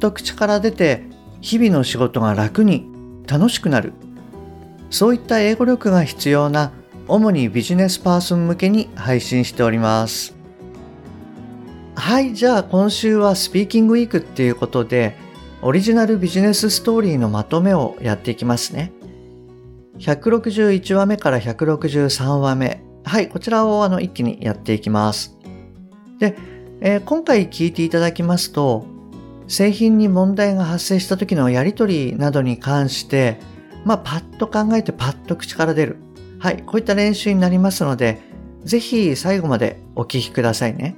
と口から出て日々の仕事が楽に楽しくなる。そういった英語力が必要な主にビジネスパーソン向けに配信しております。はいじゃあ今週はスピーキングウィークっていうことでオリジナルビジネスストーリーのまとめをやっていきますね。161話目から163話目。はいこちらをあの一気にやっていきます。で、えー、今回聞いていただきますと製品に問題が発生した時のやり取りなどに関して、まあ、パッと考えてパッと口から出る。はい、こういった練習になりますので、ぜひ最後までお聞きくださいね。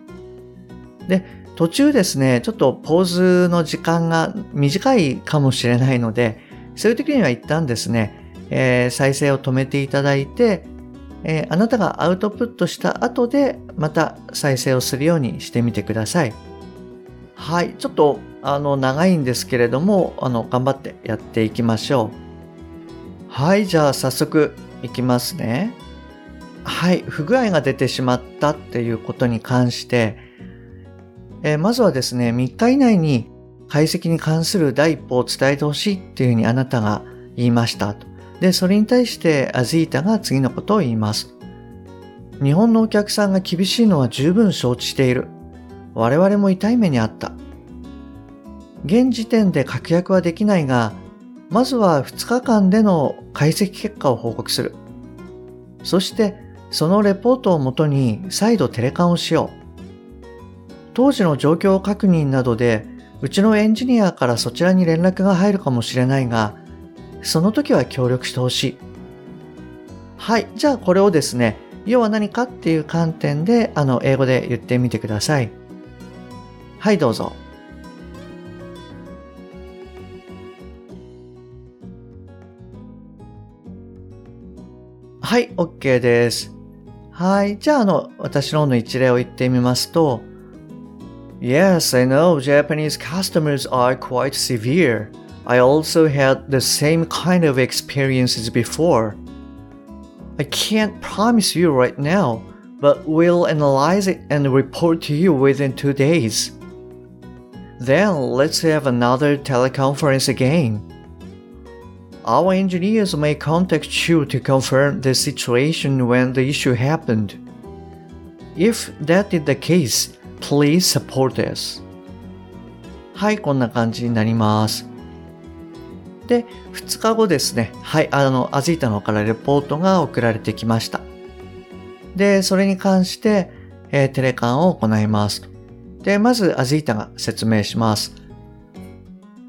で、途中ですね、ちょっとポーズの時間が短いかもしれないので、そういう時には一旦ですね、えー、再生を止めていただいて、えー、あなたがアウトプットした後でまた再生をするようにしてみてください。はい、ちょっとあの長いんですけれども、あの頑張ってやっていきましょう。はい、じゃあ早速いきますね。はい、不具合が出てしまったっていうことに関して、えー、まずはですね、3日以内に解析に関する第一歩を伝えてほしいっていうふうにあなたが言いましたと。で、それに対してアジータが次のことを言います。日本のお客さんが厳しいのは十分承知している。我々も痛い目にあった。現時点で確約はできないが、まずは2日間での解析結果を報告する。そしてそのレポートをもとに再度テレカンをしよう。当時の状況確認などでうちのエンジニアからそちらに連絡が入るかもしれないが、その時は協力してほしい。はい。じゃあこれをですね、要は何かっていう観点で、あの、英語で言ってみてください。はい、どうぞ。はい、OK です。はい。じゃあ、あの、私の方の一例を言ってみますと、Yes, I know Japanese customers are quite severe. I also had the same kind of experiences before. I can't promise you right now, but we'll analyze it and report to you within two days. Then let's have another teleconference again. Our engineers may contact you to confirm the situation when the issue happened. If that is the case, please support us. はい、こんな感じになります。で、2日後ですね、はい、あの、アジータの方からレポートが送られてきました。で、それに関して、えー、テレカンを行います。で、まずアジータが説明します。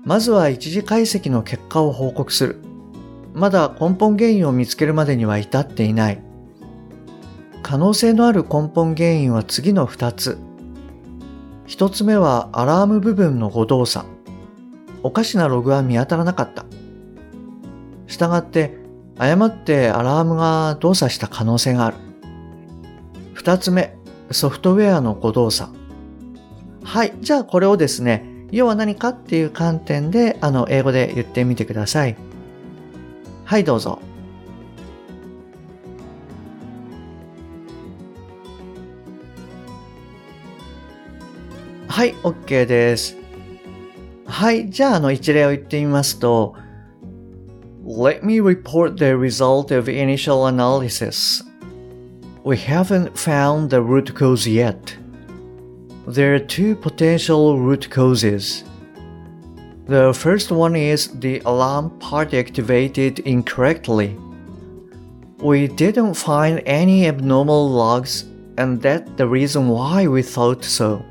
まずは一次解析の結果を報告する。まだ根本原因を見つけるまでには至っていない。可能性のある根本原因は次の2つ。1つ目はアラーム部分の誤動作。おかしなログは見当たらなかった。したがって、誤ってアラームが動作した可能性がある。2つ目、ソフトウェアの誤動作。はい。じゃあこれをですね、要は何かっていう観点で、あの、英語で言ってみてください。はい、どうぞ。はい、OK です。はい、じゃあ、あの、一例を言ってみますと、Let me report the result of initial analysis. We haven't found the root cause yet. There are two potential root causes. The first one is the alarm part activated incorrectly. We didn't find any abnormal logs, and that's the reason why we thought so.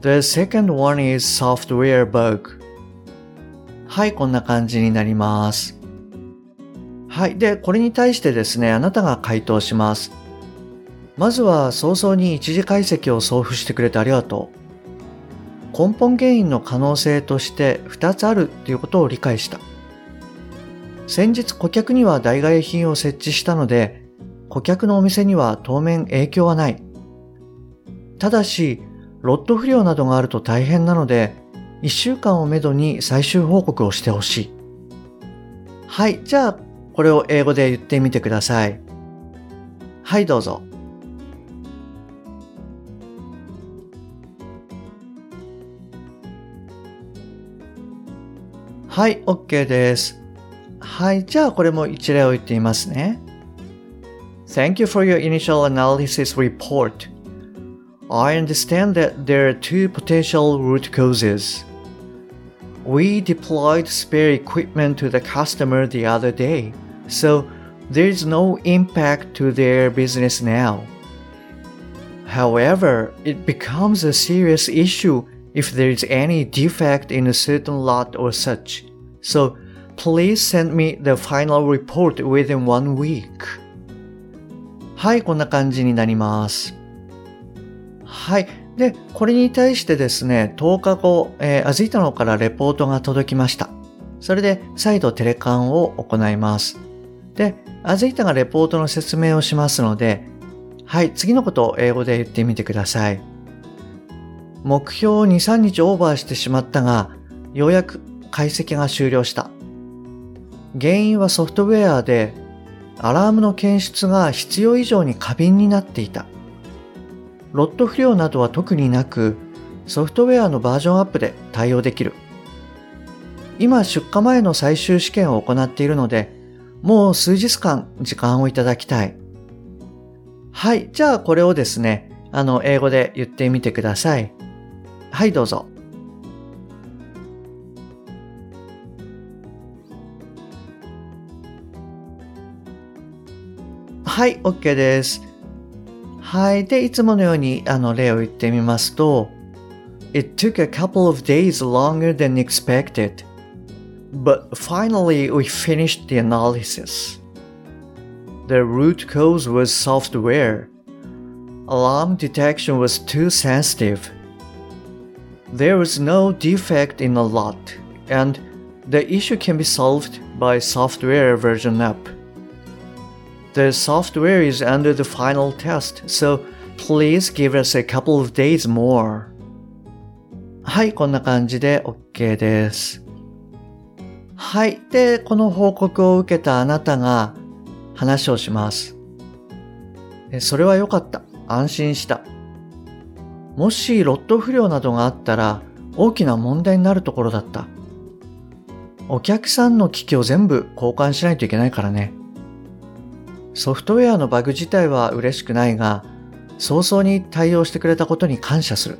The second one is software bug. はい、こんな感じになります。はい。で、これに対してですね、あなたが回答します。 まずは早々に一次解析を送付してくれてありがとう。根本原因の可能性として2つあるということを理解した。先日顧客には代替品を設置したので、顧客のお店には当面影響はない。ただし、ロット不良などがあると大変なので、1週間をめどに最終報告をしてほしい。はい、じゃあ、これを英語で言ってみてください。はい、どうぞ。はい、OK です。はい、じゃあこれも一例を言ってみますね。Thank you for your initial analysis report. I understand that there are two potential root causes. We deployed spare equipment to the customer the other day, so there is no impact to their business now. However, it becomes a serious issue if there is any defect in a certain lot or such. So please send me the final report within one week. はい、こんな感じになります。はい。で、これに対してですね、10日後、えー、アズイタのからレポートが届きました。それで、再度テレカンを行います。で、アズイタがレポートの説明をしますので、はい、次のことを英語で言ってみてください。目標を2、3日オーバーしてしまったが、ようやく解析が終了した。原因はソフトウェアで、アラームの検出が必要以上に過敏になっていた。ロット不良などは特になく、ソフトウェアのバージョンアップで対応できる。今出荷前の最終試験を行っているので、もう数日間時間をいただきたい。はい、じゃあこれをですね、あの、英語で言ってみてください。はい、どうぞ。はい、OK です。はい。で、いつものようにあの例を言ってみますと、It took a couple of days longer than expected, but finally we finished the analysis. The root cause was software. Alarm detection was too sensitive. There was no defect in the lot, and the issue can be solved by software version up. The software is under the final test, so please give us a couple of days more. はい、こんな感じで OK です。はい。で、この報告を受けたあなたが話をします。それは良かった。安心した。もしロット不良などがあったら大きな問題になるところだった。お客さんの機器を全部交換しないといけないからね。ソフトウェアのバグ自体は嬉しくないが、早々に対応してくれたことに感謝する。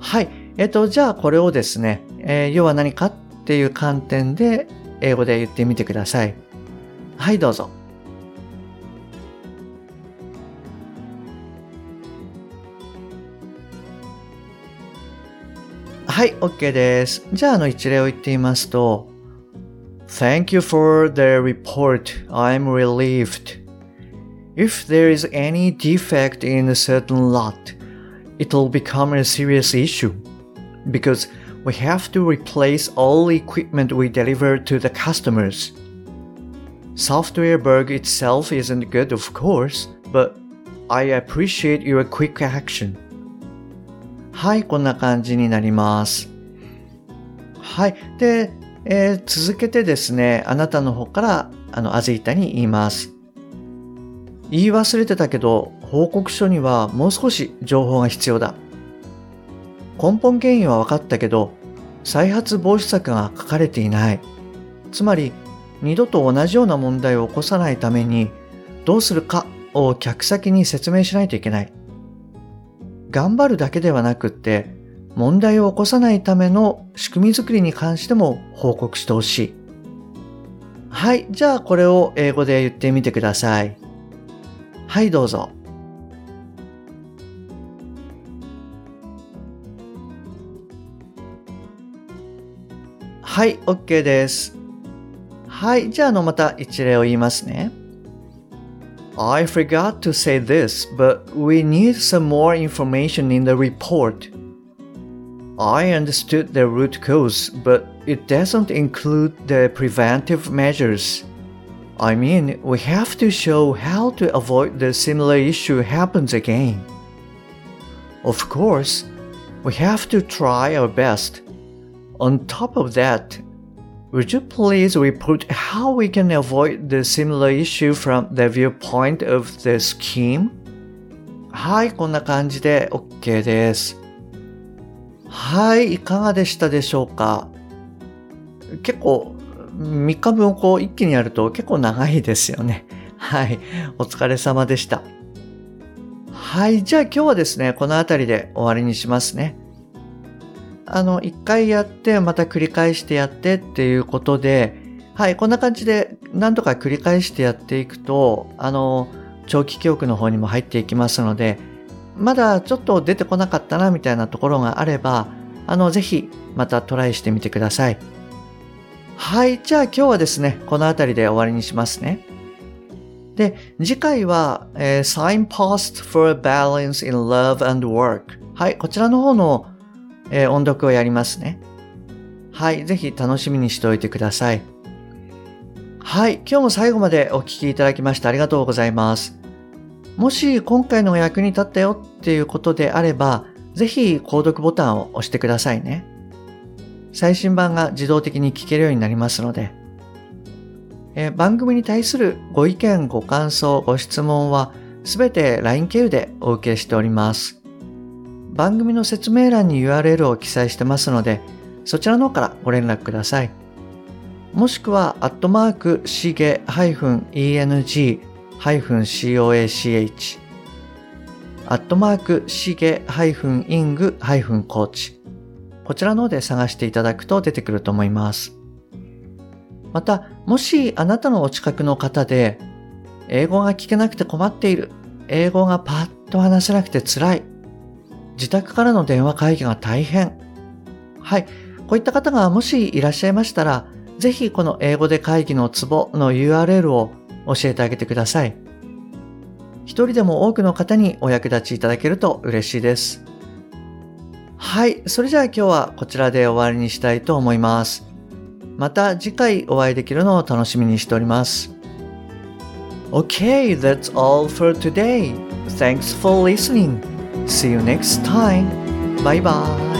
はい。えっと、じゃあこれをですね、えー、要は何かっていう観点で英語で言ってみてください。はい、どうぞ。はい、OK です。じゃあ、あの一例を言ってみますと、Thank you for the report. I'm relieved. If there is any defect in a certain lot, it'll become a serious issue because we have to replace all equipment we deliver to the customers. Software bug itself isn't good, of course, but I appreciate your quick action. はい、こんな感じになります。はい。で、 えー、続けてですね、あなたの方からあのアゼイタに言います。言い忘れてたけど、報告書にはもう少し情報が必要だ。根本原因は分かったけど、再発防止策が書かれていない。つまり、二度と同じような問題を起こさないために、どうするかを客先に説明しないといけない。頑張るだけではなくって、問題を起こさないための仕組み作りに関しても報告してほしい。はい、じゃあこれを英語で言ってみてください。はい、どうぞ。はい、OK です。はい、じゃあのまた一例を言いますね。I forgot to say this, but we need some more information in the report. I understood the root cause, but it doesn't include the preventive measures. I mean, we have to show how to avoid the similar issue happens again. Of course, we have to try our best. On top of that, would you please report how we can avoid the similar issue from the viewpoint of the scheme? はい、こんな感じで OK です。 はい、いかがでしたでしょうか？結構、3日分をこう一気にやると結構長いですよね。はい、お疲れ様でした。はい、じゃあ今日はですね、この辺りで終わりにしますね。あの、一回やって、また繰り返してやってっていうことで、はい、こんな感じで何度か繰り返してやっていくと、あの、長期記憶の方にも入っていきますので、まだちょっと出てこなかったなみたいなところがあれば、あの、ぜひまたトライしてみてください。はい、じゃあ今日はですね、この辺りで終わりにしますね。で、次回は、えー、Signpost for Balance in Love and Work。はい、こちらの方の、えー音読をやりますね。はい、ぜひ楽しみにしておいてください。はい、今日も最後までお聞きいただきましてありがとうございます。もし今回の役に立ったよっていうことであれば、ぜひ購読ボタンを押してくださいね。最新版が自動的に聞けるようになりますので。え番組に対するご意見、ご感想、ご質問はすべて LINE 経由でお受けしております。番組の説明欄に URL を記載してますので、そちらの方からご連絡ください。もしくは、アットマーク、しげ -eng-coach、アットマーク、しげ -ing-coach、こちらの方で探していただくと出てくると思います。また、もしあなたのお近くの方で、英語が聞けなくて困っている、英語がパッと話せなくて辛い、自宅からの電話会議が大変。はい。こういった方がもしいらっしゃいましたら、ぜひこの英語で会議のツボの URL を教えてあげてください。一人でも多くの方にお役立ちいただけると嬉しいです。はい。それじゃあ今日はこちらで終わりにしたいと思います。また次回お会いできるのを楽しみにしております。Okay, that's all for today. Thanks for listening. See you next time. Bye bye.